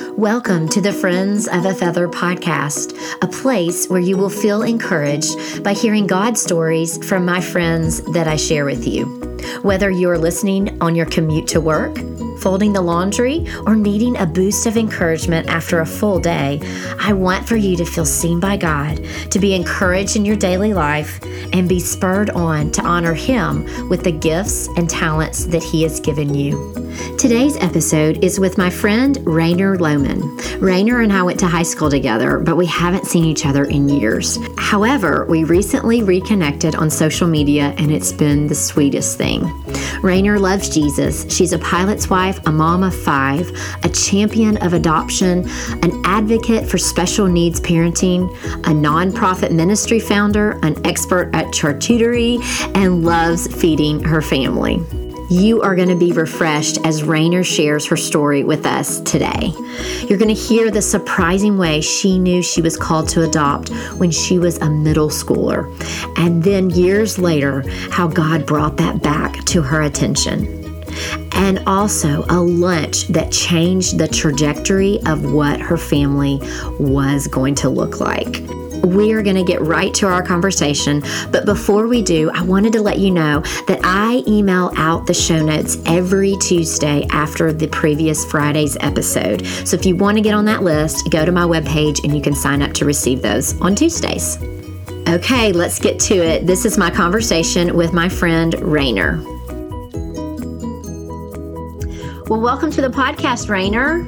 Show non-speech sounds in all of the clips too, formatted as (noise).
Welcome to the Friends of a Feather podcast, a place where you will feel encouraged by hearing God stories from my friends that I share with you. Whether you're listening on your commute to work, folding the laundry, or needing a boost of encouragement after a full day, I want for you to feel seen by God, to be encouraged in your daily life, and be spurred on to honor Him with the gifts and talents that He has given you. Today's episode is with my friend Rainer Lohman. Rainer and I went to high school together, but we haven't seen each other in years. However, we recently reconnected on social media and it's been the sweetest thing. Rainer loves Jesus. She's a pilot's wife, a mom of five, a champion of adoption, an advocate for special needs parenting, a nonprofit ministry founder, an expert at charcuterie, and loves feeding her family. You are going to be refreshed as Rainer shares her story with us today. You're going to hear the surprising way she knew she was called to adopt when she was a middle schooler, and then years later, how God brought that back to her attention. And also a lunch that changed the trajectory of what her family was going to look like we are going to get right to our conversation. But before we do, I wanted to let you know that I email out the show notes every Tuesday after the previous Friday's episode. So if you want to get on that list, go to my webpage and you can sign up to receive those on Tuesdays. Okay, let's get to it. This is my conversation with my friend Rainer. Well, welcome to the podcast, Rainer.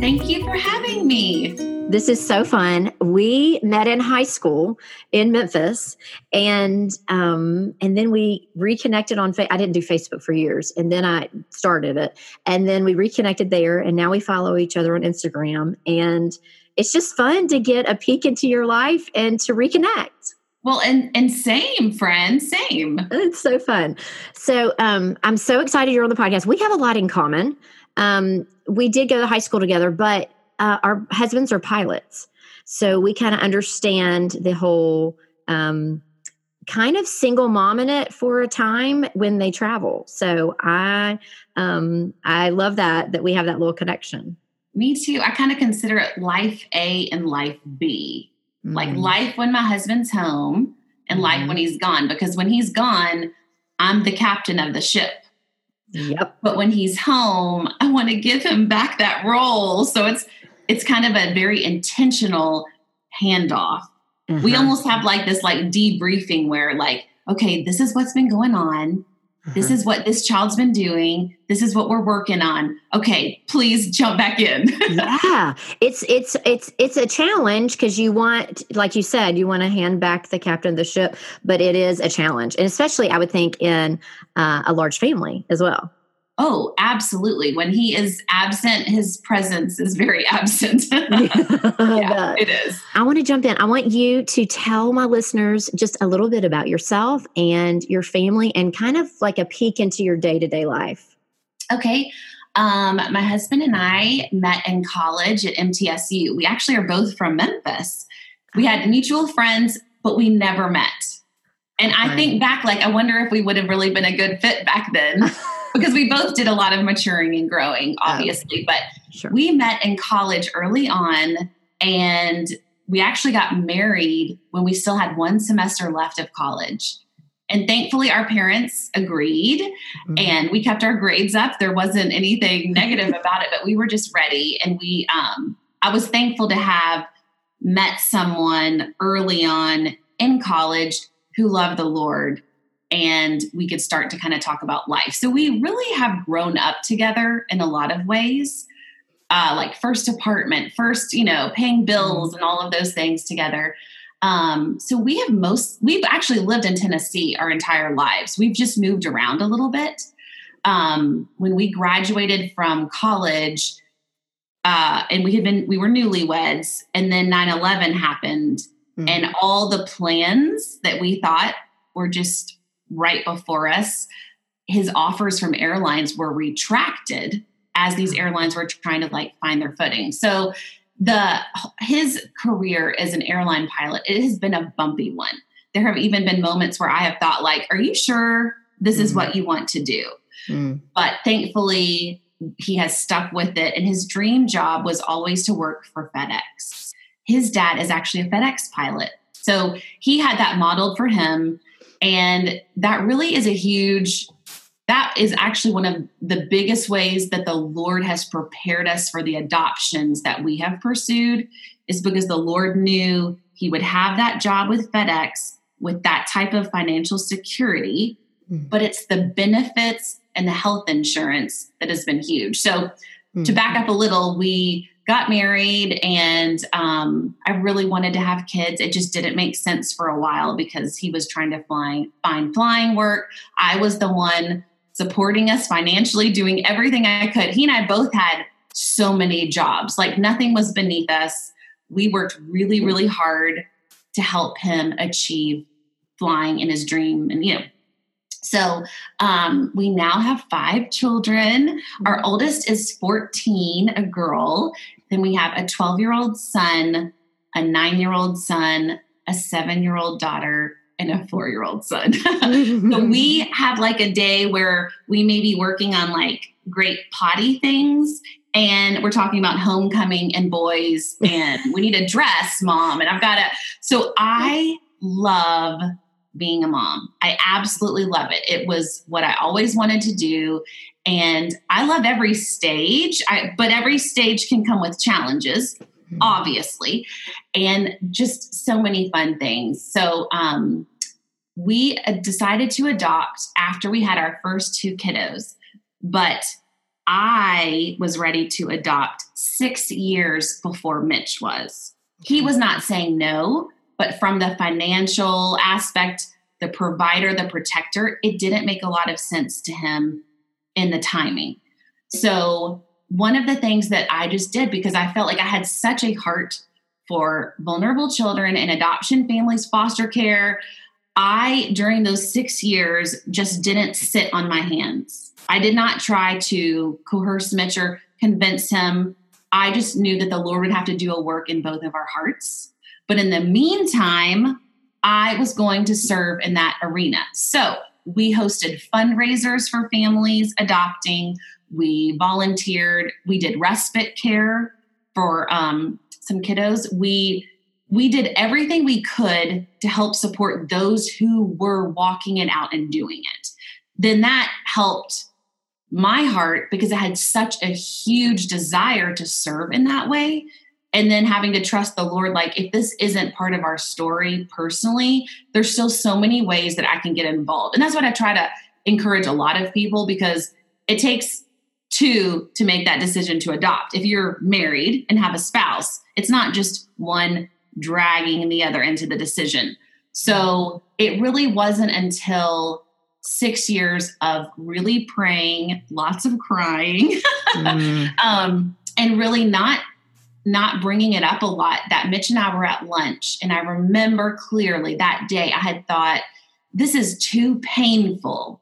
Thank you for having me. This is so fun. We met in high school in Memphis, and um, and then we reconnected on. Fa- I didn't do Facebook for years, and then I started it, and then we reconnected there, and now we follow each other on Instagram, and it's just fun to get a peek into your life and to reconnect. Well, and and same, friend, same. It's so fun. So um, I'm so excited you're on the podcast. We have a lot in common. Um, we did go to high school together, but uh, our husbands are pilots, so we kind of understand the whole um, kind of single mom in it for a time when they travel. So I um, I love that that we have that little connection. Me too. I kind of consider it life A and life B. Mm-hmm. Like life when my husband's home and mm-hmm. life when he's gone. Because when he's gone, I'm the captain of the ship. Yep. But when he's home, I want to give him back that role. So it's it's kind of a very intentional handoff. Mm-hmm. We almost have like this like debriefing where like, okay, this is what's been going on. This mm-hmm. is what this child's been doing. This is what we're working on. Okay, please jump back in. (laughs) yeah. It's it's it's it's a challenge because you want like you said, you want to hand back the captain of the ship, but it is a challenge. And especially I would think in uh, a large family as well. Oh, absolutely. When he is absent, his presence is very (laughs) absent. (laughs) yeah, it is. I want to jump in. I want you to tell my listeners just a little bit about yourself and your family and kind of like a peek into your day to day life. Okay. Um, my husband and I met in college at MTSU. We actually are both from Memphis. We had mutual friends, but we never met. And I think back, like, I wonder if we would have really been a good fit back then. (laughs) because we both did a lot of maturing and growing, obviously. but sure. we met in college early on and we actually got married when we still had one semester left of college. And thankfully, our parents agreed mm-hmm. and we kept our grades up. There wasn't anything (laughs) negative about it, but we were just ready. And we, um, I was thankful to have met someone early on in college who loved the Lord and we could start to kind of talk about life. So we really have grown up together in a lot of ways. Uh, like first apartment, first, you know, paying bills mm-hmm. and all of those things together. Um, so we have most, we've actually lived in Tennessee our entire lives. We've just moved around a little bit. Um, when we graduated from college, uh, and we had been, we were newlyweds, and then 9 11 happened, mm-hmm. and all the plans that we thought were just right before us, his offers from airlines were retracted as these airlines were trying to like find their footing. So the his career as an airline pilot it has been a bumpy one. There have even been moments where I have thought like, are you sure this is mm. what you want to do? Mm. But thankfully he has stuck with it. And his dream job was always to work for FedEx. His dad is actually a FedEx pilot. So he had that modeled for him. And that really is a huge, that is actually one of the biggest ways that the Lord has prepared us for the adoptions that we have pursued, is because the Lord knew he would have that job with FedEx with that type of financial security, mm-hmm. but it's the benefits and the health insurance that has been huge. So, mm-hmm. to back up a little, we got married and um, I really wanted to have kids. It just didn't make sense for a while because he was trying to fly, find flying work. I was the one supporting us financially, doing everything I could. He and I both had so many jobs, like nothing was beneath us. We worked really, really hard to help him achieve flying in his dream and, you know, so um, we now have five children. Our mm-hmm. oldest is 14, a girl. Then we have a 12 year old son, a nine year old son, a seven year old daughter, and a four year old son. (laughs) so we (laughs) have like a day where we may be working on like great potty things and we're talking about homecoming and boys (laughs) and we need a dress mom and i've got to so i love being a mom. I absolutely love it. It was what I always wanted to do. And I love every stage, I, but every stage can come with challenges, mm-hmm. obviously, and just so many fun things. So, um, we uh, decided to adopt after we had our first two kiddos, but I was ready to adopt six years before Mitch was. He was not saying no, but from the financial aspect, the provider, the protector, it didn't make a lot of sense to him in the timing. So, one of the things that I just did because I felt like I had such a heart for vulnerable children and adoption families, foster care, I, during those six years, just didn't sit on my hands. I did not try to coerce Mitch or convince him. I just knew that the Lord would have to do a work in both of our hearts. But in the meantime, I was going to serve in that arena. So we hosted fundraisers for families adopting. We volunteered. We did respite care for um, some kiddos. We we did everything we could to help support those who were walking it out and doing it. Then that helped my heart because I had such a huge desire to serve in that way and then having to trust the Lord, like if this isn't part of our story personally, there's still so many ways that I can get involved. And that's what I try to encourage a lot of people because it takes two to make that decision to adopt. If you're married and have a spouse, it's not just one dragging the other into the decision. So it really wasn't until six years of really praying, lots of crying, (laughs) mm. um, and really not not bringing it up a lot that Mitch and I were at lunch. And I remember clearly that day I had thought, this is too painful.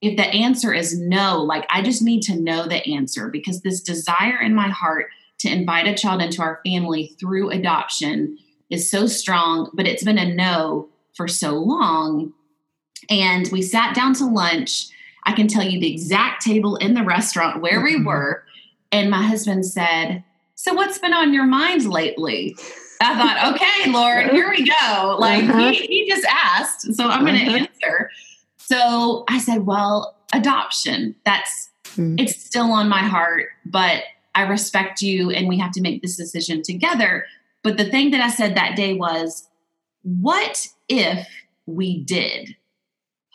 If the answer is no, like I just need to know the answer because this desire in my heart to invite a child into our family through adoption is so strong, but it's been a no for so long. And we sat down to lunch. I can tell you the exact table in the restaurant where we mm-hmm. were. And my husband said, so what's been on your mind lately? I thought, okay, Lord, here we go. Like uh-huh. he, he, just asked, so I'm going to uh-huh. answer. So I said, well, adoption. That's mm. it's still on my heart, but I respect you, and we have to make this decision together. But the thing that I said that day was, what if we did?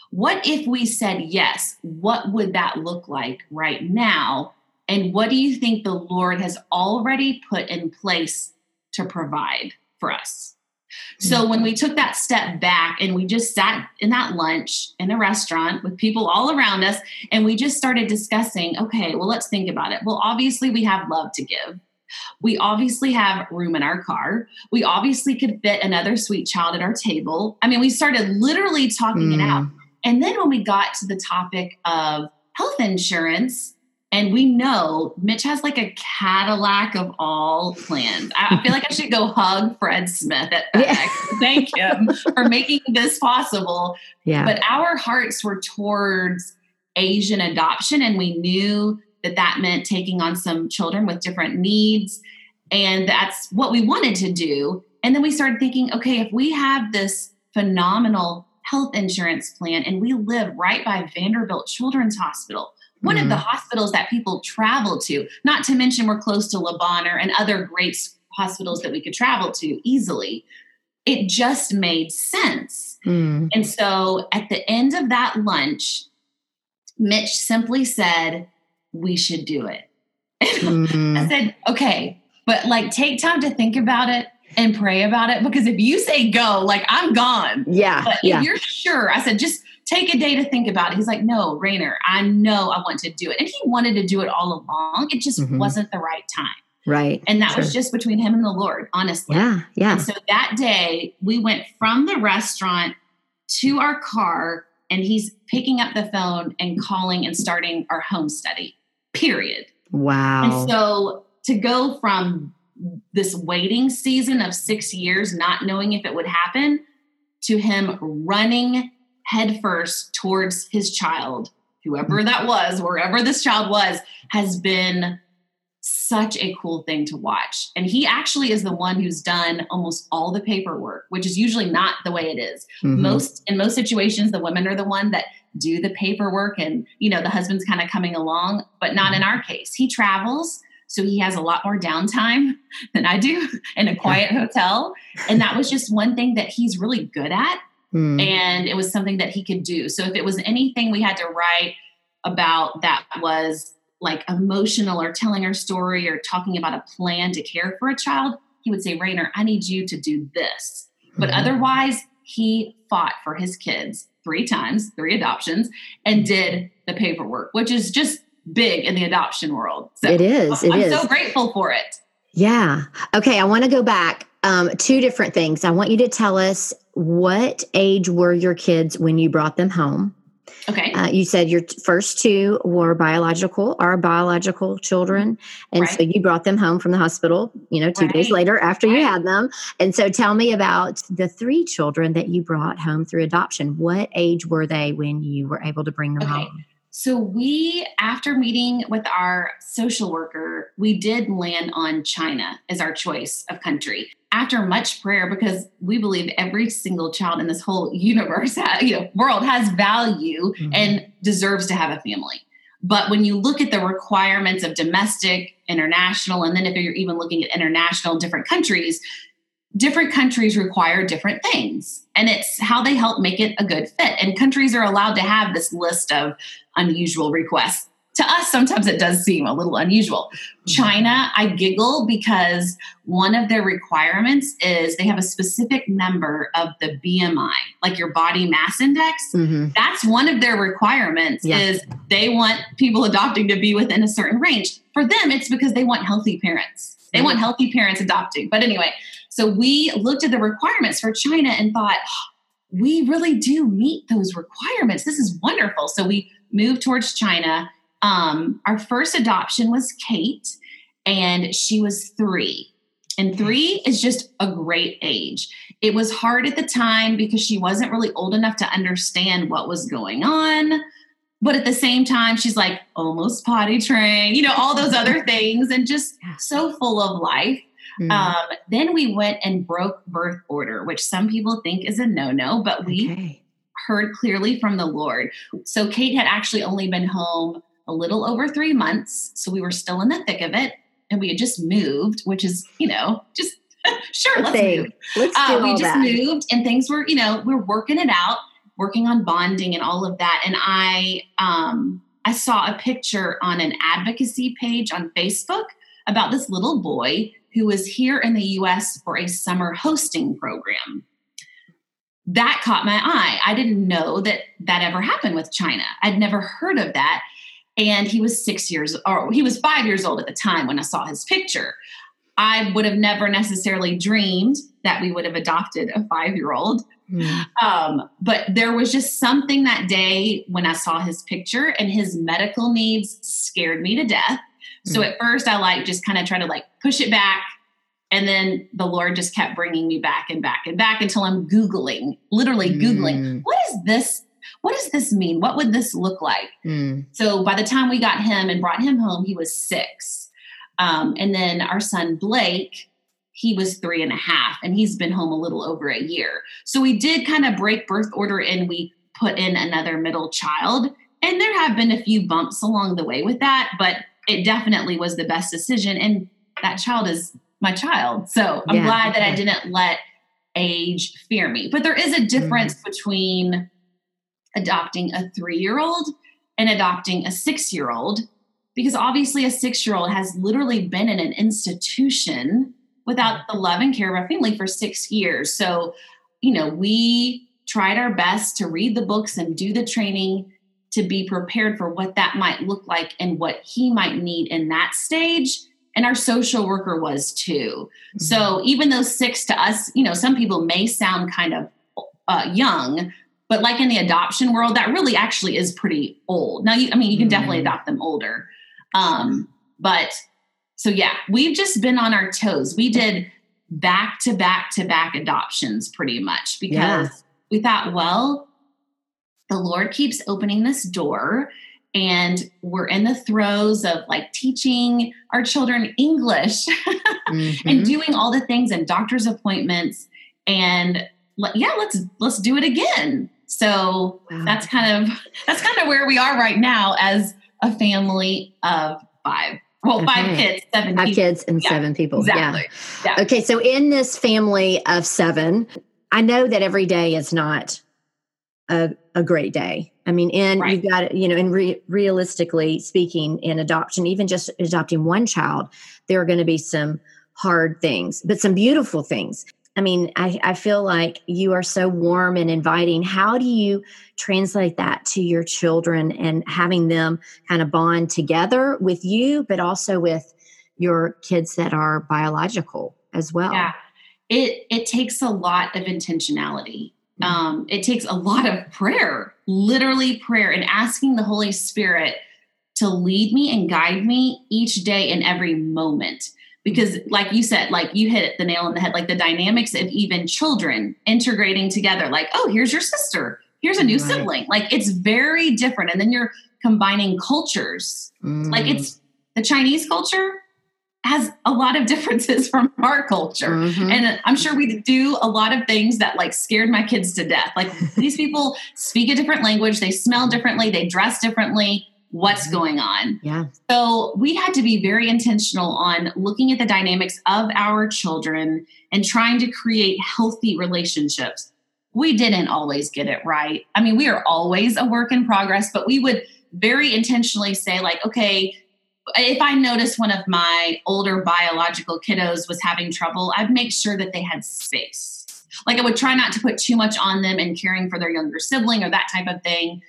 What if we said yes? What would that look like right now? And what do you think the Lord has already put in place to provide for us? So when we took that step back and we just sat in that lunch in a restaurant with people all around us and we just started discussing, okay, well, let's think about it. Well, obviously, we have love to give. We obviously have room in our car. We obviously could fit another sweet child at our table. I mean, we started literally talking mm. it out. And then when we got to the topic of health insurance, and we know Mitch has like a Cadillac of all plans. I feel like I should go hug Fred Smith at FedEx. Yeah. Thank him for making this possible. Yeah. But our hearts were towards Asian adoption, and we knew that that meant taking on some children with different needs. And that's what we wanted to do. And then we started thinking, okay, if we have this phenomenal health insurance plan and we live right by Vanderbilt Children's Hospital, one mm-hmm. of the mm-hmm. hospitals that people travel to, not to mention we're close to Le Bonheur and other great hospitals that we could travel to easily. It just made sense. Mm. And so at the end of that lunch, Mitch simply said, We should do it. Mm-hmm. (laughs) I said, Okay, but like take time to think about it and pray about it because if you say go, like I'm gone. Yeah. But yeah. if you're sure, I said, just take a day to think about it. He's like, no, Rainer, I know I want to do it. And he wanted to do it all along. It just mm-hmm. wasn't the right time. Right. And that sure. was just between him and the Lord, honestly. Yeah. Yeah. And so that day we went from the restaurant to our car and he's picking up the phone and calling and starting our home study, period. Wow. And so to go from this waiting season of six years, not knowing if it would happen, to him running headfirst towards his child, whoever that was, wherever this child was, has been such a cool thing to watch. And he actually is the one who's done almost all the paperwork, which is usually not the way it is. Mm-hmm. Most in most situations the women are the one that do the paperwork and you know the husband's kind of coming along, but not in mm-hmm. our case. He travels so he has a lot more downtime (laughs) than I do in a quiet (laughs) hotel. And that was just one thing that he's really good at. Mm. And it was something that he could do. So if it was anything we had to write about that was like emotional or telling our story or talking about a plan to care for a child, he would say, Rainer, I need you to do this. But mm-hmm. otherwise, he fought for his kids three times, three adoptions, and did the paperwork, which is just big in the adoption world. So it is. It I'm is. so grateful for it. Yeah. Okay. I want to go back. Um, two different things. I want you to tell us what age were your kids when you brought them home? Okay. Uh, you said your first two were biological, are biological children. And right. so you brought them home from the hospital, you know, two right. days later after right. you had them. And so tell me about the three children that you brought home through adoption. What age were they when you were able to bring them okay. home? So we, after meeting with our social worker, we did land on China as our choice of country. After much prayer, because we believe every single child in this whole universe, (laughs) you know, world has value mm-hmm. and deserves to have a family. But when you look at the requirements of domestic, international, and then if you're even looking at international, different countries, different countries require different things and it's how they help make it a good fit. And countries are allowed to have this list of unusual requests. To us sometimes it does seem a little unusual. China i giggle because one of their requirements is they have a specific number of the bmi like your body mass index. Mm-hmm. that's one of their requirements yeah. is they want people adopting to be within a certain range. For them it's because they want healthy parents. They want healthy parents adopting. But anyway so we looked at the requirements for China and thought, we really do meet those requirements. This is wonderful. So we moved towards China. Um, our first adoption was Kate, and she was three. And three is just a great age. It was hard at the time because she wasn't really old enough to understand what was going on. But at the same time, she's like almost potty trained, you know, all those other (laughs) things, and just so full of life. Mm. Um, then we went and broke birth order, which some people think is a no no, but we okay. heard clearly from the Lord. So Kate had actually only been home a little over three months. So we were still in the thick of it. And we had just moved, which is, you know, just (laughs) sure, let's move. Let's do uh, we just that. moved and things were, you know, we're working it out, working on bonding and all of that. And I, um, I saw a picture on an advocacy page on Facebook about this little boy who was here in the US for a summer hosting program. That caught my eye. I didn't know that that ever happened with China. I'd never heard of that. And he was six years, or he was five years old at the time when I saw his picture. I would have never necessarily dreamed that we would have adopted a five year old. Mm. Um, but there was just something that day when I saw his picture, and his medical needs scared me to death. So mm-hmm. at first, I like just kind of try to like push it back. And then the Lord just kept bringing me back and back and back until I'm Googling, literally Googling, mm. what is this? what does this mean? What would this look like? Mm. So by the time we got him and brought him home, he was six. Um, and then our son Blake, he was three and a half, and he's been home a little over a year. So we did kind of break birth order and we put in another middle child. And there have been a few bumps along the way with that, but it definitely was the best decision. And that child is my child. So I'm yeah. glad that I didn't let age fear me. But there is a difference mm-hmm. between adopting a three year old and adopting a six year old, because obviously a six year old has literally been in an institution without the love and care of a family for six years. So, you know, we tried our best to read the books and do the training to be prepared for what that might look like and what he might need in that stage and our social worker was too. Mm-hmm. So even though six to us, you know, some people may sound kind of uh, young, but like in the adoption world, that really actually is pretty old. Now, you, I mean, you can mm-hmm. definitely adopt them older, um, but so yeah, we've just been on our toes. We did back to back to back adoptions pretty much because yeah. we thought, well, the Lord keeps opening this door and we're in the throes of like teaching our children English (laughs) mm-hmm. and doing all the things and doctor's appointments and yeah, let's let's do it again. So wow. that's kind of that's kind of where we are right now as a family of five. Well, okay. five kids, seven five people. kids and yeah, seven people. Exactly. Yeah. yeah. Okay, so in this family of seven, I know that every day is not a, a great day. I mean, and right. you've got you know, and re- realistically speaking, in adoption, even just adopting one child, there are going to be some hard things, but some beautiful things. I mean, I, I feel like you are so warm and inviting. How do you translate that to your children and having them kind of bond together with you, but also with your kids that are biological as well? Yeah, it it takes a lot of intentionality. Um, it takes a lot of prayer, literally prayer, and asking the Holy Spirit to lead me and guide me each day in every moment. Because, like you said, like you hit the nail on the head, like the dynamics of even children integrating together, like, oh, here's your sister, here's a new right. sibling. Like, it's very different. And then you're combining cultures. Mm. Like, it's the Chinese culture has a lot of differences (laughs) from our culture. Mm-hmm. And I'm sure we do a lot of things that like scared my kids to death. Like these (laughs) people speak a different language, they smell differently, they dress differently. What's mm-hmm. going on? Yeah. So we had to be very intentional on looking at the dynamics of our children and trying to create healthy relationships. We didn't always get it right. I mean, we are always a work in progress, but we would very intentionally say, like, okay, if I noticed one of my older biological kiddos was having trouble, I'd make sure that they had space. Like I would try not to put too much on them in caring for their younger sibling or that type of thing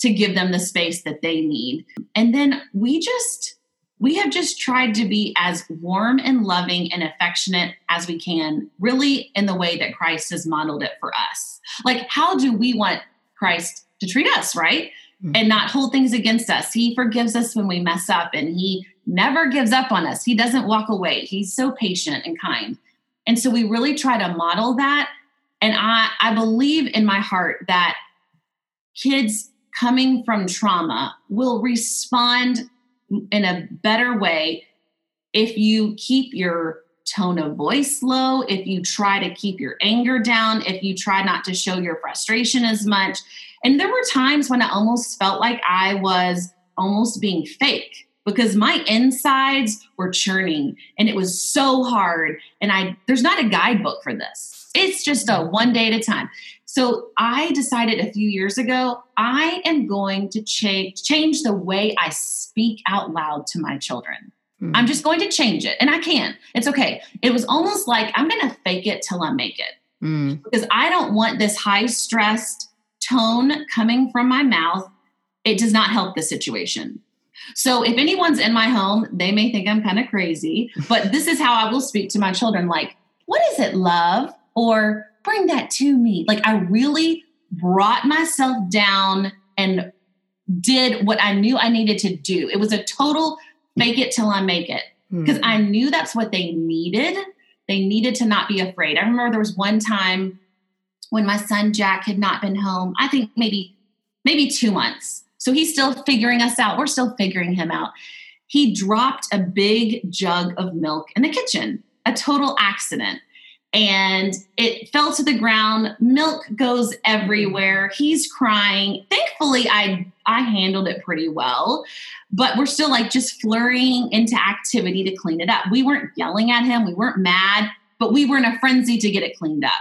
to give them the space that they need. And then we just, we have just tried to be as warm and loving and affectionate as we can, really in the way that Christ has modeled it for us. Like, how do we want Christ to treat us, right? Mm-hmm. and not hold things against us. He forgives us when we mess up and he never gives up on us. He doesn't walk away. He's so patient and kind. And so we really try to model that. And I, I believe in my heart that kids coming from trauma will respond in a better way if you keep your tone of voice low, if you try to keep your anger down, if you try not to show your frustration as much, and there were times when I almost felt like I was almost being fake because my insides were churning and it was so hard. And I, there's not a guidebook for this. It's just a one day at a time. So I decided a few years ago, I am going to change change the way I speak out loud to my children. Mm. I'm just going to change it. And I can. It's okay. It was almost like I'm going to fake it till I make it. Mm. Because I don't want this high stressed tone coming from my mouth, it does not help the situation. So if anyone's in my home, they may think I'm kind of crazy, but this is how I will speak to my children like, what is it, love? Or bring that to me. Like I really brought myself down and did what I knew I needed to do. It was a total fake it till I make it because mm-hmm. I knew that's what they needed. They needed to not be afraid. I remember there was one time when my son Jack had not been home, I think maybe maybe two months. So he's still figuring us out. We're still figuring him out. He dropped a big jug of milk in the kitchen, a total accident. And it fell to the ground. Milk goes everywhere. He's crying. Thankfully, I I handled it pretty well, but we're still like just flurrying into activity to clean it up. We weren't yelling at him. We weren't mad, but we were in a frenzy to get it cleaned up.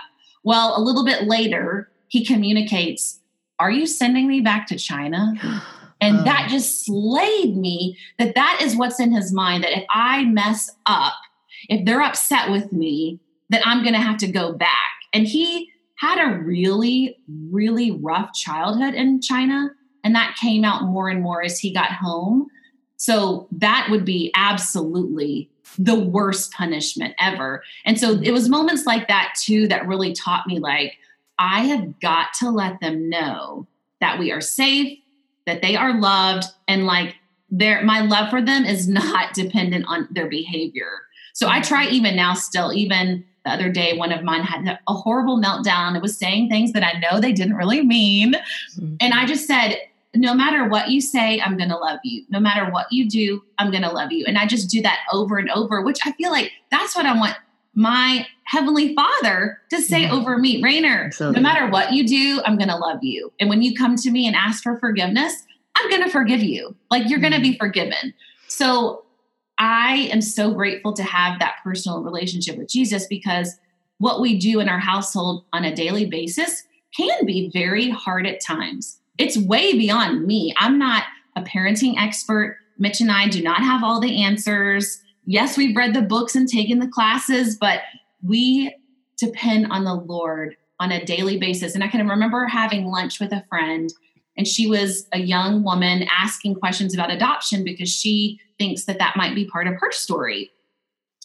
Well, a little bit later, he communicates, Are you sending me back to China? (sighs) And oh. that just slayed me that that is what's in his mind that if I mess up, if they're upset with me, that I'm going to have to go back. And he had a really, really rough childhood in China. And that came out more and more as he got home. So that would be absolutely the worst punishment ever. And so it was moments like that too that really taught me like, I have got to let them know that we are safe, that they are loved, and like their my love for them is (laughs) not dependent on their behavior. So I try even now still, even the other day, one of mine had a horrible meltdown. It was saying things that I know they didn't really mean. Mm-hmm. And I just said, no matter what you say, I'm going to love you. No matter what you do, I'm going to love you. And I just do that over and over, which I feel like that's what I want my heavenly father to say yeah. over me, Rainer, Absolutely. no matter what you do, I'm going to love you. And when you come to me and ask for forgiveness, I'm going to forgive you. Like you're mm-hmm. going to be forgiven. So I am so grateful to have that personal relationship with Jesus because what we do in our household on a daily basis can be very hard at times it's way beyond me. I'm not a parenting expert. Mitch and I do not have all the answers. Yes, we've read the books and taken the classes, but we depend on the Lord on a daily basis. And I can remember having lunch with a friend, and she was a young woman asking questions about adoption because she thinks that that might be part of her story.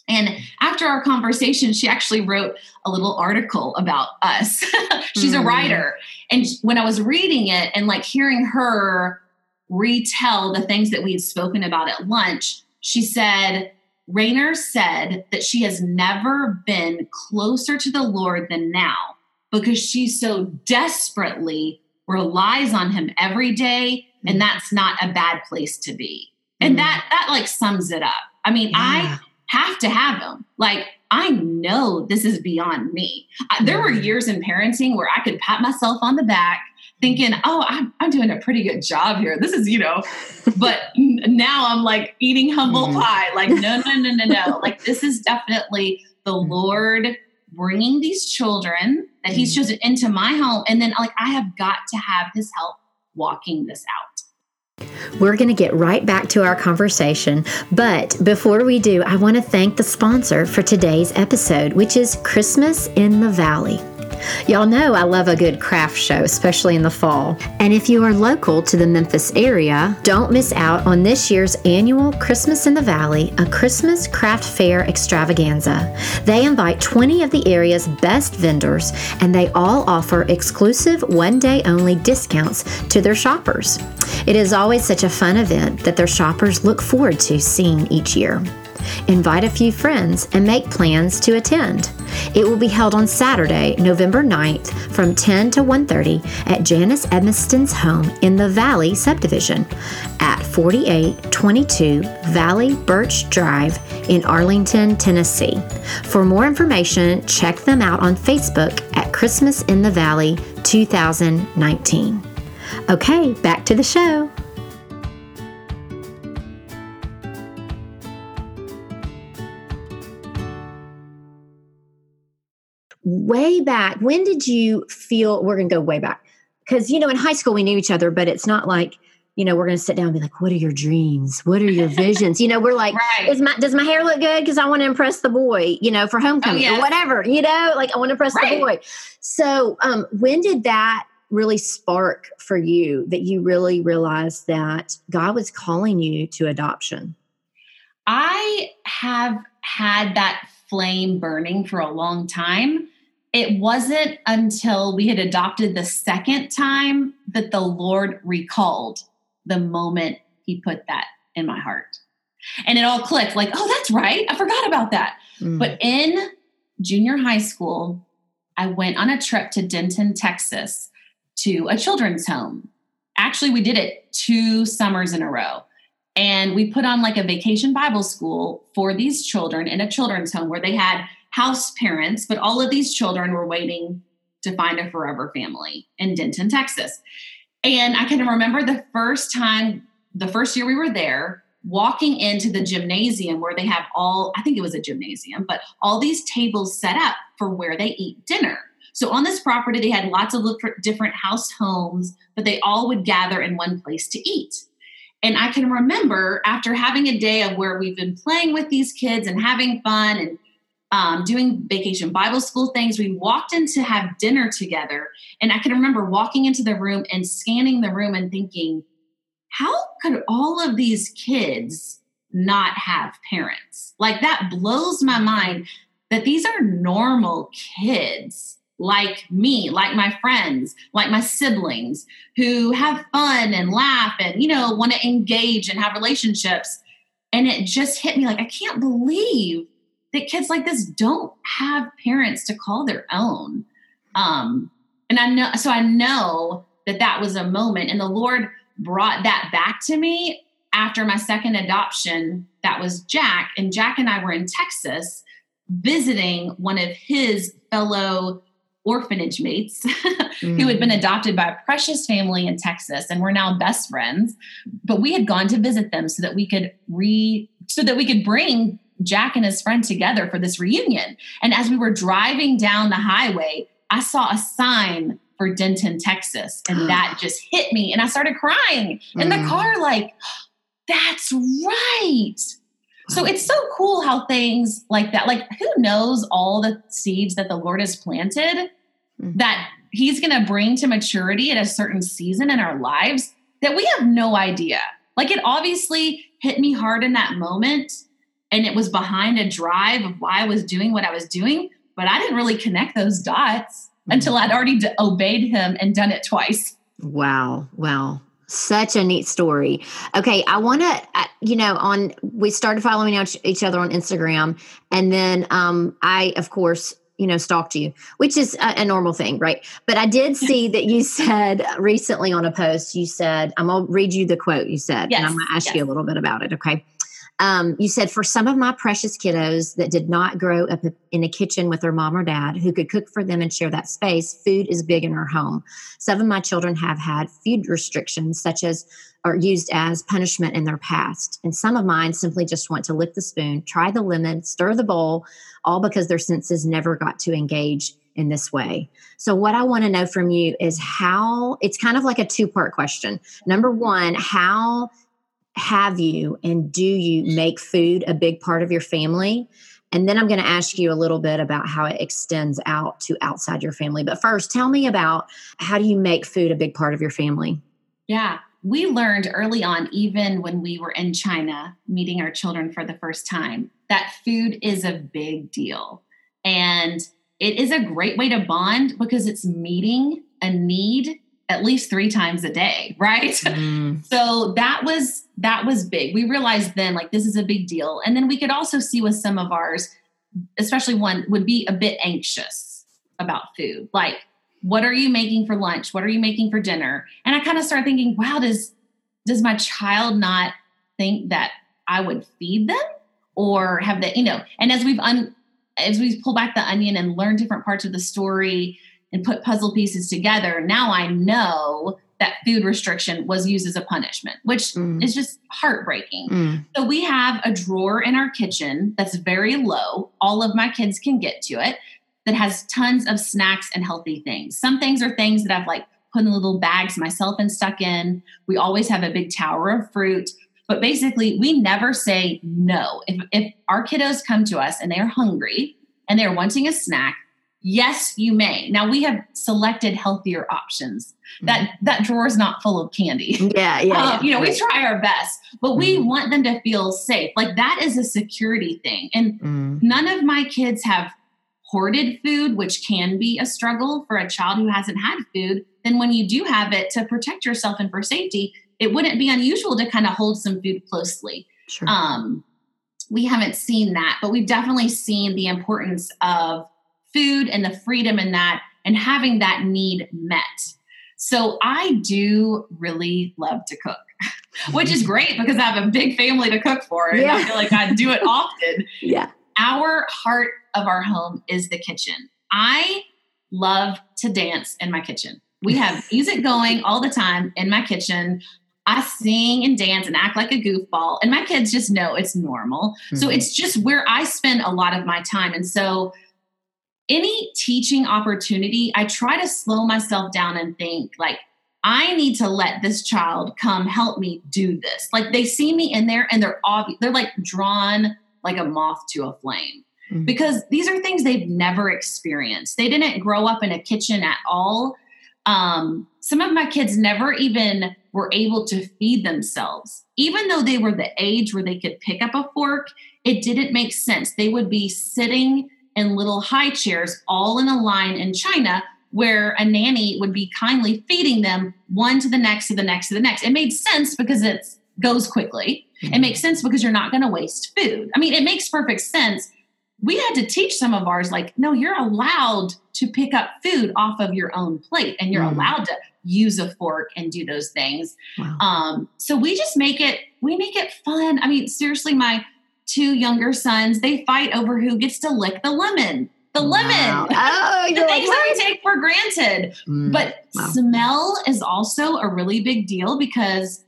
And after our conversation, she actually wrote a little article about us. (laughs) She's mm. a hmm. writer. And when I was reading it and like hearing her retell the things that we had spoken about at lunch, she said, Rainer said that she has never been closer to the Lord than now because she so desperately relies on him every day and hmm. that's not a bad place to be. And mm. that that like sums it up. I mean, yeah. I have to have them. Like, I know this is beyond me. there were years in parenting where I could pat myself on the back thinking, oh, I'm, I'm doing a pretty good job here. This is, you know, (laughs) but now I'm like eating humble mm. pie. Like, no, no, no, no, no. (laughs) like, this is definitely the mm. Lord bringing these children that He's chosen into my home. And then, like, I have got to have His help walking this out. We're going to get right back to our conversation, but before we do, I want to thank the sponsor for today's episode, which is Christmas in the Valley. Y'all know I love a good craft show, especially in the fall. And if you are local to the Memphis area, don't miss out on this year's annual Christmas in the Valley, a Christmas craft fair extravaganza. They invite 20 of the area's best vendors, and they all offer exclusive one day only discounts to their shoppers. It is always such a fun event that their shoppers look forward to seeing each year. Invite a few friends and make plans to attend. It will be held on Saturday, November 9th from 10 to 1:30 at Janice Edmiston's home in the Valley subdivision at 4822 Valley Birch Drive in Arlington, Tennessee. For more information, check them out on Facebook at Christmas in the Valley 2019. Okay, back to the show. Way back, when did you feel we're going to go way back? Because, you know, in high school we knew each other, but it's not like, you know, we're going to sit down and be like, what are your dreams? What are your visions? You know, we're like, right. is my, does my hair look good? Because I want to impress the boy, you know, for homecoming oh, or whatever, you know, like I want to impress right. the boy. So, um, when did that really spark for you that you really realized that God was calling you to adoption? I have had that flame burning for a long time it wasn't until we had adopted the second time that the Lord recalled the moment He put that in my heart. And it all clicked like, oh, that's right. I forgot about that. Mm. But in junior high school, I went on a trip to Denton, Texas to a children's home. actually, we did it two summers in a row. And we put on like a vacation Bible school for these children in a children's home where they had house parents, but all of these children were waiting to find a forever family in Denton, Texas. And I can remember the first time, the first year we were there, walking into the gymnasium where they have all, I think it was a gymnasium, but all these tables set up for where they eat dinner. So on this property, they had lots of different house homes, but they all would gather in one place to eat. And I can remember after having a day of where we've been playing with these kids and having fun and um, doing vacation Bible school things, we walked in to have dinner together. And I can remember walking into the room and scanning the room and thinking, how could all of these kids not have parents? Like that blows my mind that these are normal kids like me, like my friends, like my siblings who have fun and laugh and, you know, want to engage and have relationships. And it just hit me like, I can't believe that kids like this don't have parents to call their own. Um, and I know, so I know that that was a moment, and the Lord brought that back to me after my second adoption. That was Jack, and Jack and I were in Texas visiting one of his fellow orphanage mates mm. (laughs) who had been mm. adopted by a precious family in Texas and we're now best friends but we had gone to visit them so that we could re so that we could bring Jack and his friend together for this reunion and as we were driving down the highway I saw a sign for Denton Texas and that just hit me and I started crying in mm. the car like that's right so it's so cool how things like that, like who knows all the seeds that the Lord has planted mm-hmm. that He's going to bring to maturity at a certain season in our lives that we have no idea. Like it obviously hit me hard in that moment and it was behind a drive of why I was doing what I was doing, but I didn't really connect those dots mm-hmm. until I'd already d- obeyed Him and done it twice. Wow. Wow. Such a neat story. Okay, I want to, you know, on we started following each other on Instagram, and then um, I, of course, you know, stalked you, which is a, a normal thing, right? But I did (laughs) see that you said recently on a post, you said, I'm gonna read you the quote you said, yes, and I'm gonna ask yes. you a little bit about it. Okay. Um, you said, for some of my precious kiddos that did not grow up in a kitchen with their mom or dad who could cook for them and share that space, food is big in our home. Some of my children have had food restrictions, such as are used as punishment in their past. And some of mine simply just want to lick the spoon, try the lemon, stir the bowl, all because their senses never got to engage in this way. So, what I want to know from you is how it's kind of like a two part question. Number one, how have you and do you make food a big part of your family? And then I'm going to ask you a little bit about how it extends out to outside your family. But first, tell me about how do you make food a big part of your family? Yeah, we learned early on, even when we were in China meeting our children for the first time, that food is a big deal. And it is a great way to bond because it's meeting a need at least three times a day (laughs) right? Mm. so that was that was big. We realized then like this is a big deal. And then we could also see with some of ours especially one would be a bit anxious about food. Like what are you making for lunch? What are you making for dinner? And i kind of started thinking wow does does my child not think that i would feed them? Or have that you know and as we've un as we pull back the onion and learn different parts of the story and put puzzle pieces together, now I know that food restriction was used as a punishment, which mm. is just heartbreaking. Mm. So we have a drawer in our kitchen that's very low. All of my kids can get to it that has tons of snacks and healthy things. Some things are things that I've like put in little bags myself and stuck in. We always have a big tower of fruit. But basically, we never say no. If, if our kiddos come to us and they are hungry and they're wanting a snack, yes you may now we have selected healthier options that mm-hmm. that drawer is not full of candy yeah yeah, um, (laughs) yeah. you know we try our best but we mm. want them to feel safe like that is a security thing and mm. none of my kids have hoarded food which can be a struggle for a child who hasn't had food then when you do have it to protect yourself and for safety it wouldn't be unusual to kind of hold some food closely sure. um we haven't seen that but we've definitely seen the importance of food and the freedom in that and having that need met. So I do really love to cook, (laughs) which is great because I have a big family to cook for. And yeah. I feel like I do it often. (laughs) Yeah. Our heart of our home is the kitchen. I love to dance in my kitchen. We have (laughs) music going all the time in my kitchen. I sing and dance and act like a goofball, and my kids just know it's normal. Mm-hmm. So it's just where I spend a lot of my time. And so, any teaching opportunity, I try to slow myself down and think, like, I need to let this child come help me do this. Like they see me in there and they're obvious, they're like drawn like a moth to a flame mm-hmm. because these are things they've never experienced. They didn't grow up in a kitchen at all. Um, some of my kids never even were able to feed themselves. Even though they were the age where they could pick up a fork, it didn't make sense. They would be sitting in little high chairs all in a line in China where a nanny would be kindly feeding them one to the next to the next to the next. It made sense because it goes quickly. Mm-hmm. It makes sense because you're not going to waste food. I mean, it makes perfect sense. We had to teach some of ours like, no, you're allowed to pick up food off of your own plate and you're mm-hmm. allowed to use a fork and do those things. Wow. Um, so we just make it, we make it fun. I mean, seriously, my two younger sons, they fight over who gets to lick the lemon the lemon. Wow. Oh, (laughs) the things that we take for granted. Mm, but wow. smell is also a really big deal because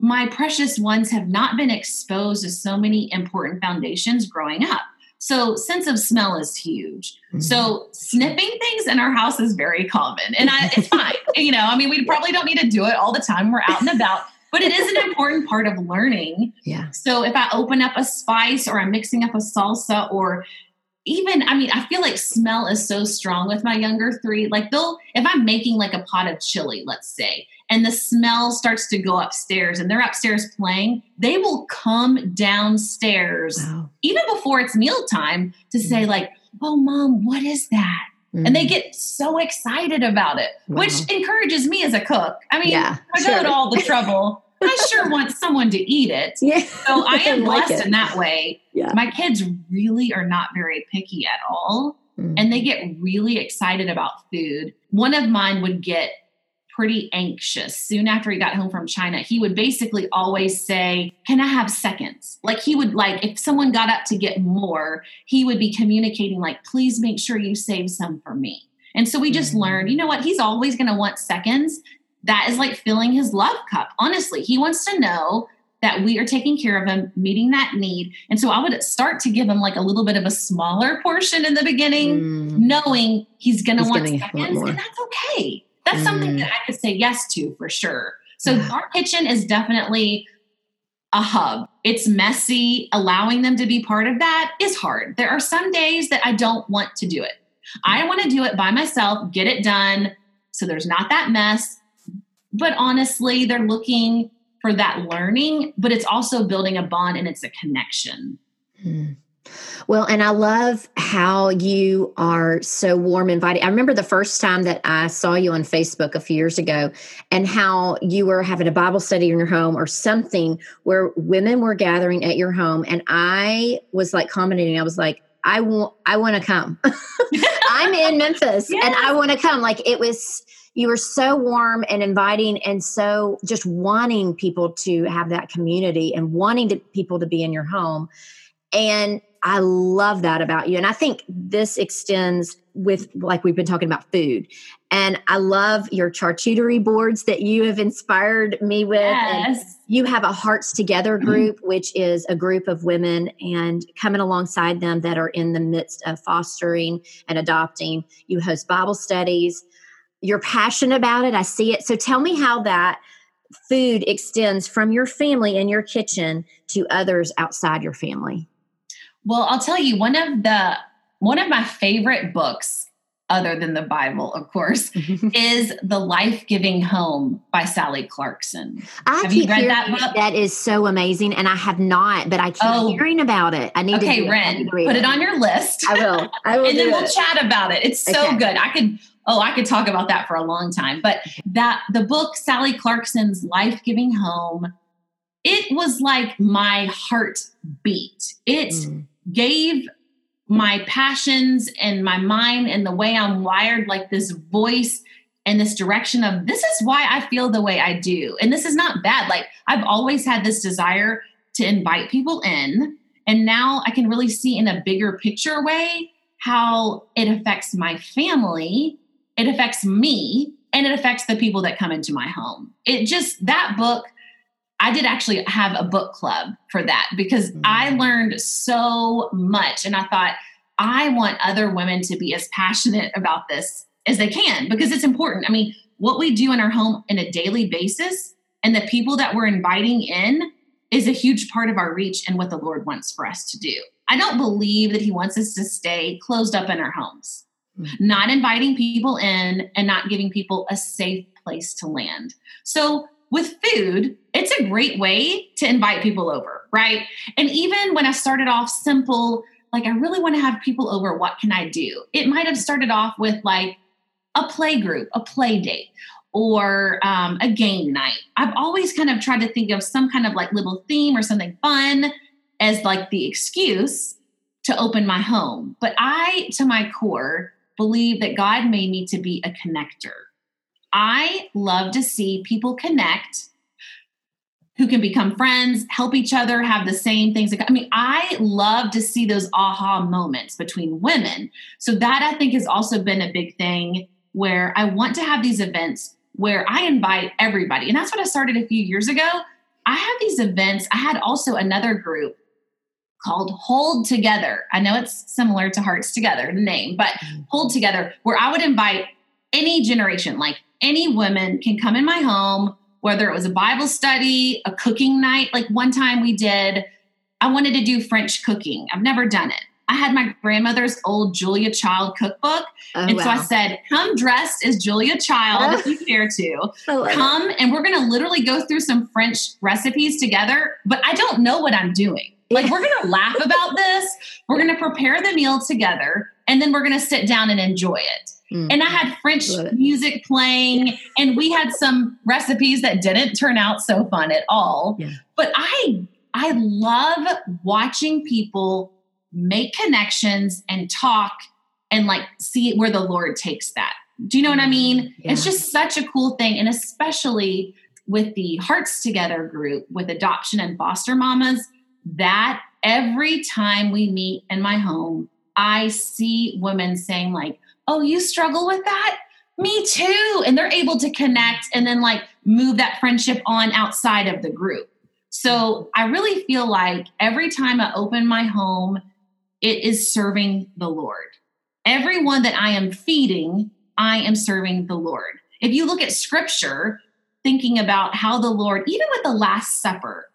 my precious ones have not been exposed to so many important foundations growing up. So sense of smell is huge. Mm-hmm. So sniffing things in our house is very common, and I, it's (laughs) fine. you know, I mean, we probably don't need to do it all the time. We're out and about, but it is an important part of learning. Yeah. So if I open up a spice or I'm mixing up a salsa or even i mean i feel like smell is so strong with my younger three like they'll if i'm making like a pot of chili let's say and the smell starts to go upstairs and they're upstairs playing they will come downstairs wow. even before it's mealtime to say mm. like oh mom what is that mm. and they mm. get so excited about it wow. which encourages me as a cook i mean yeah, i go to all the trouble I (laughs) sure want someone to eat it. Yeah. So I (laughs) am blessed like in that way. Yeah. My kids really are not very picky at all. Mm. And they get really excited about food. One of mine would get pretty anxious soon after he got home from China. He would basically always say, Can I have seconds? Like he would like, if someone got up to get more, he would be communicating, like, please make sure you save some for me. And so we just mm. learned, you know what? He's always going to want seconds that is like filling his love cup. Honestly, he wants to know that we are taking care of him, meeting that need. And so I would start to give him like a little bit of a smaller portion in the beginning, mm. knowing he's going to want seconds, and that's okay. That's mm. something that I could say yes to for sure. So yeah. our kitchen is definitely a hub. It's messy. Allowing them to be part of that is hard. There are some days that I don't want to do it. I want to do it by myself, get it done so there's not that mess but honestly, they're looking for that learning, but it's also building a bond and it's a connection. Hmm. Well, and I love how you are so warm, and inviting. I remember the first time that I saw you on Facebook a few years ago, and how you were having a Bible study in your home or something where women were gathering at your home, and I was like commenting. I was like, I want, I want to come. (laughs) I'm in Memphis, yes. (laughs) and I want to come. Like it was you were so warm and inviting and so just wanting people to have that community and wanting to, people to be in your home and i love that about you and i think this extends with like we've been talking about food and i love your charcuterie boards that you have inspired me with yes. and you have a hearts together mm-hmm. group which is a group of women and coming alongside them that are in the midst of fostering and adopting you host bible studies you're passionate about it. I see it. So tell me how that food extends from your family and your kitchen to others outside your family. Well, I'll tell you one of the one of my favorite books other than the Bible, of course, (laughs) is The Life Giving Home by Sally Clarkson. I have you read that book? That is so amazing. And I have not, but I keep oh. hearing about it. I need to. okay, to Ren, put it. it. on your list. I will. I will. (laughs) and then we'll chat about it. It's so okay. good. I could oh, I could talk about that for a long time. But that the book, Sally Clarkson's Life Giving Home, it was like my heartbeat. It mm. Gave my passions and my mind and the way I'm wired like this voice and this direction of this is why I feel the way I do. And this is not bad. Like I've always had this desire to invite people in. And now I can really see in a bigger picture way how it affects my family, it affects me, and it affects the people that come into my home. It just, that book, I did actually have a book club for that because mm-hmm. I learned so much. And I thought, I want other women to be as passionate about this as they can because it's important. I mean, what we do in our home in a daily basis and the people that we're inviting in is a huge part of our reach and what the Lord wants for us to do. I don't believe that He wants us to stay closed up in our homes, mm-hmm. not inviting people in and not giving people a safe place to land. So, with food, it's a great way to invite people over, right? And even when I started off simple, like I really want to have people over, what can I do? It might have started off with like a play group, a play date, or um, a game night. I've always kind of tried to think of some kind of like little theme or something fun as like the excuse to open my home. But I, to my core, believe that God made me to be a connector. I love to see people connect who can become friends, help each other, have the same things. I mean, I love to see those aha moments between women. So that I think has also been a big thing where I want to have these events where I invite everybody. And that's what I started a few years ago. I have these events. I had also another group called Hold Together. I know it's similar to Hearts Together, the name, but mm-hmm. Hold Together, where I would invite any generation, like any woman can come in my home, whether it was a Bible study, a cooking night. Like one time we did, I wanted to do French cooking. I've never done it. I had my grandmother's old Julia Child cookbook. Oh, and wow. so I said, come dressed as Julia Child if you (laughs) care to. Come and we're going to literally go through some French recipes together, but I don't know what I'm doing. Like, we're going to laugh about this. We're going to prepare the meal together, and then we're going to sit down and enjoy it. Mm-hmm. And I had French music playing, and we had some recipes that didn't turn out so fun at all. Yeah. But I I love watching people make connections and talk and like see where the Lord takes that. Do you know what I mean? Yeah. It's just such a cool thing. And especially with the Hearts Together group with adoption and foster mamas, that every time we meet in my home, I see women saying, like, oh, you struggle with that? Me too. And they're able to connect and then like move that friendship on outside of the group. So I really feel like every time I open my home, it is serving the Lord. Everyone that I am feeding, I am serving the Lord. If you look at scripture, thinking about how the Lord, even with the Last Supper,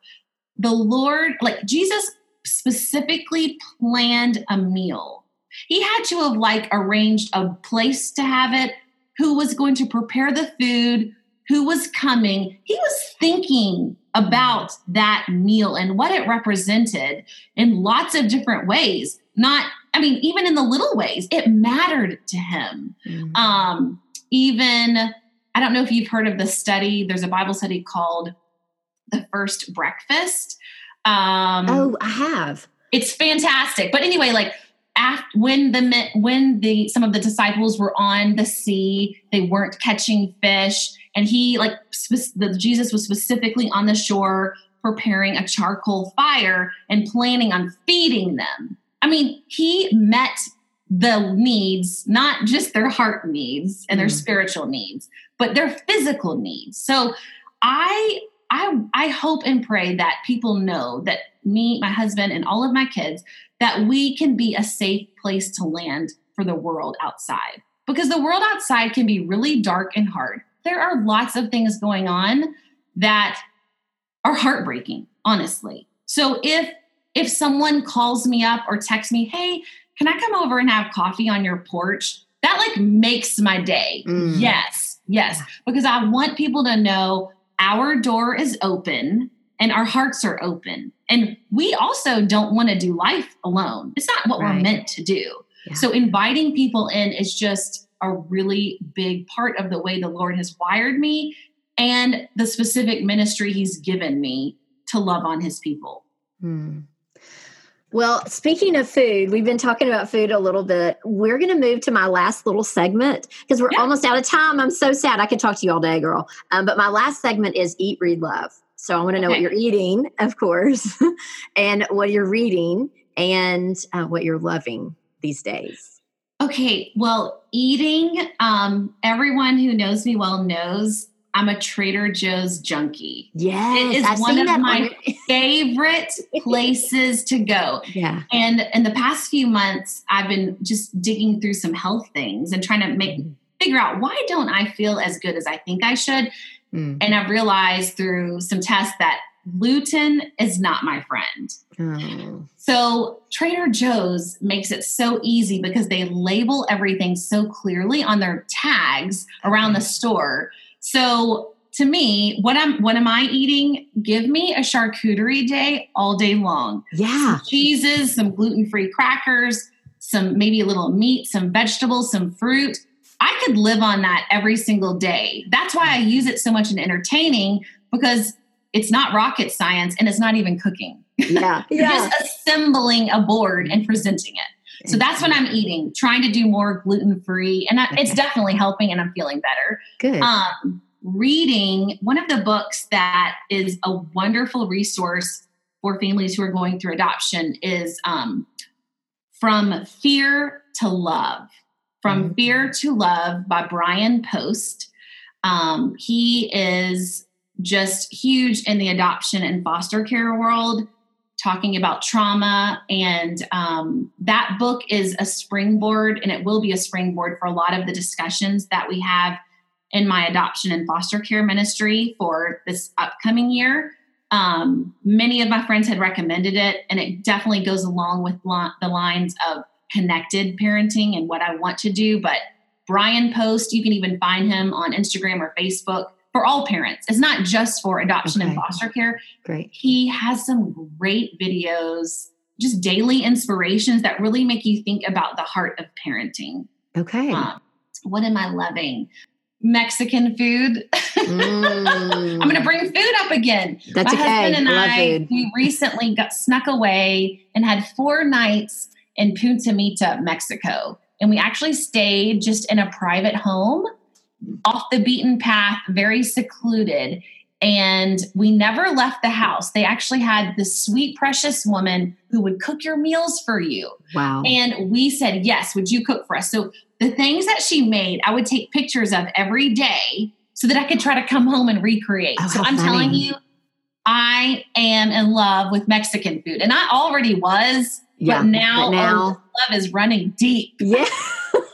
the Lord, like Jesus specifically planned a meal. He had to have like arranged a place to have it, who was going to prepare the food, who was coming. He was thinking about that meal and what it represented in lots of different ways. Not, I mean, even in the little ways, it mattered to him. Mm-hmm. Um, even, I don't know if you've heard of the study, there's a Bible study called The First Breakfast. Um, oh, I have. It's fantastic. But anyway, like after, when the when the some of the disciples were on the sea, they weren't catching fish, and he like spe- the Jesus was specifically on the shore preparing a charcoal fire and planning on feeding them. I mean, he met the needs, not just their heart needs and their mm. spiritual needs, but their physical needs. So I I I hope and pray that people know that me, my husband, and all of my kids, that we can be a safe place to land for the world outside. Because the world outside can be really dark and hard. There are lots of things going on that are heartbreaking, honestly. So if if someone calls me up or texts me, "Hey, can I come over and have coffee on your porch?" That like makes my day. Mm. Yes. Yes, because I want people to know our door is open and our hearts are open. And we also don't want to do life alone. It's not what right. we're meant to do. Yeah. So inviting people in is just a really big part of the way the Lord has wired me and the specific ministry he's given me to love on his people. Hmm. Well, speaking of food, we've been talking about food a little bit. We're going to move to my last little segment because we're yeah. almost out of time. I'm so sad. I could talk to you all day, girl. Um, but my last segment is Eat, Read, Love. So I want to know okay. what you're eating, of course, (laughs) and what you're reading and uh, what you're loving these days. Okay, well, eating, um, everyone who knows me well knows I'm a Trader Joe's junkie. Yes, it is I've one of my (laughs) favorite places to go. Yeah, and in the past few months, I've been just digging through some health things and trying to make mm-hmm. figure out why don't I feel as good as I think I should. Mm. And I've realized through some tests that gluten is not my friend. Oh. So Trader Joe's makes it so easy because they label everything so clearly on their tags around the store so to me, what I'm what am I eating? Give me a charcuterie day all day long. Yeah. Some cheeses, some gluten-free crackers, some maybe a little meat, some vegetables, some fruit. I could live on that every single day. That's why I use it so much in entertaining because it's not rocket science and it's not even cooking. Yeah. (laughs) You're yeah. just assembling a board and presenting it. So that's what I'm eating, trying to do more gluten free. And okay. it's definitely helping and I'm feeling better. Good. Um, reading one of the books that is a wonderful resource for families who are going through adoption is um, From Fear to Love. From mm-hmm. Fear to Love by Brian Post. Um, he is just huge in the adoption and foster care world, talking about trauma. And um, that book is a springboard, and it will be a springboard for a lot of the discussions that we have in my adoption and foster care ministry for this upcoming year. Um, many of my friends had recommended it, and it definitely goes along with the lines of connected parenting and what I want to do. But Brian Post, you can even find him on Instagram or Facebook for all parents. It's not just for adoption okay. and foster care. Great. He has some great videos, just daily inspirations that really make you think about the heart of parenting. Okay. Um, what am I loving? Mexican food. (laughs) Mm. I'm going to bring food up again. That's My okay. husband and I, I we recently got snuck away and had four nights in Punta Mita, Mexico. And we actually stayed just in a private home off the beaten path, very secluded. And we never left the house. They actually had this sweet, precious woman who would cook your meals for you. Wow. And we said, Yes, would you cook for us? So the things that she made, I would take pictures of every day so that I could try to come home and recreate. Oh, so I'm funny. telling you, I am in love with Mexican food. And I already was, yeah, but now, but now love is running deep. Yeah.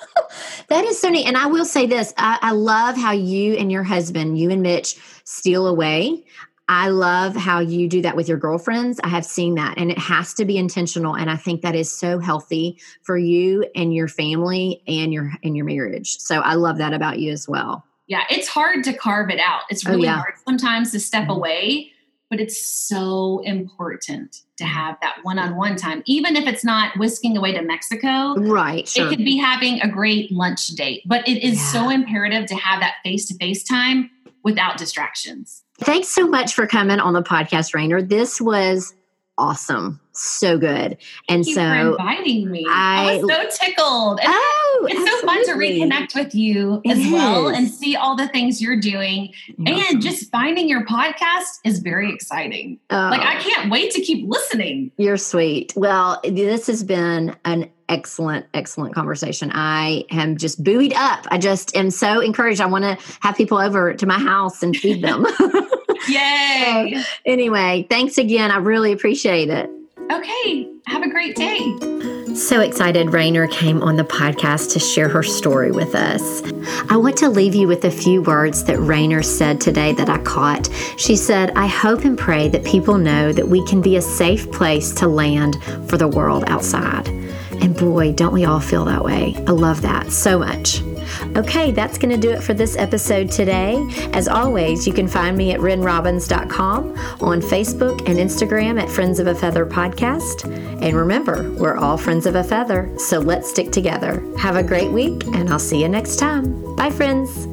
(laughs) that is so neat. And I will say this I, I love how you and your husband, you and Mitch, steal away. I love how you do that with your girlfriends. I have seen that and it has to be intentional and I think that is so healthy for you and your family and your and your marriage. So I love that about you as well. Yeah, it's hard to carve it out. It's oh, really oh, yeah. hard sometimes to step mm-hmm. away, but it's so important to mm-hmm. have that one-on-one time even if it's not whisking away to Mexico. Right. Sure. It could be having a great lunch date, but it is yeah. so imperative to have that face-to-face time without distractions. Thanks so much for coming on the podcast, Rainer. This was awesome. So good. And so inviting me. I, I was so tickled. And oh, it's absolutely. so fun to reconnect with you it as is. well and see all the things you're doing. And just finding your podcast is very exciting. Oh, like I oh. can't wait to keep listening. You're sweet. Well, this has been an excellent, excellent conversation. I am just buoyed up. I just am so encouraged. I want to have people over to my house and feed them. (laughs) Yay. so, anyway, thanks again. I really appreciate it. Okay. Have a great day. So excited Rainer came on the podcast to share her story with us. I want to leave you with a few words that Rainer said today that I caught. She said, I hope and pray that people know that we can be a safe place to land for the world outside. And boy, don't we all feel that way. I love that so much. Okay, that's going to do it for this episode today. As always, you can find me at renrobbins.com, on Facebook and Instagram at Friends of a Feather Podcast. And remember, we're all friends of a feather, so let's stick together. Have a great week, and I'll see you next time. Bye, friends.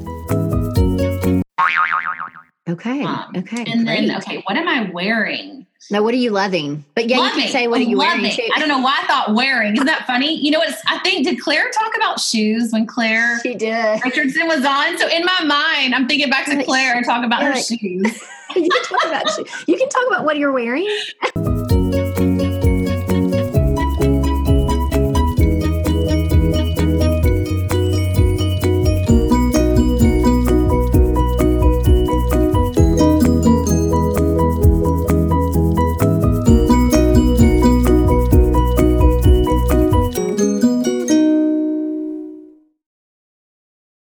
Okay. Um, okay. And great. then, okay, what am I wearing? Now, what are you loving? But yeah, loving. you can say what are you loving. wearing too. I don't know why I thought wearing. Isn't that funny? You know what? I think did Claire talk about shoes when Claire she did Richardson was on? So in my mind, I'm thinking back to Claire and talk about her shoes. (laughs) you can talk about you can talk about what you're wearing. (laughs)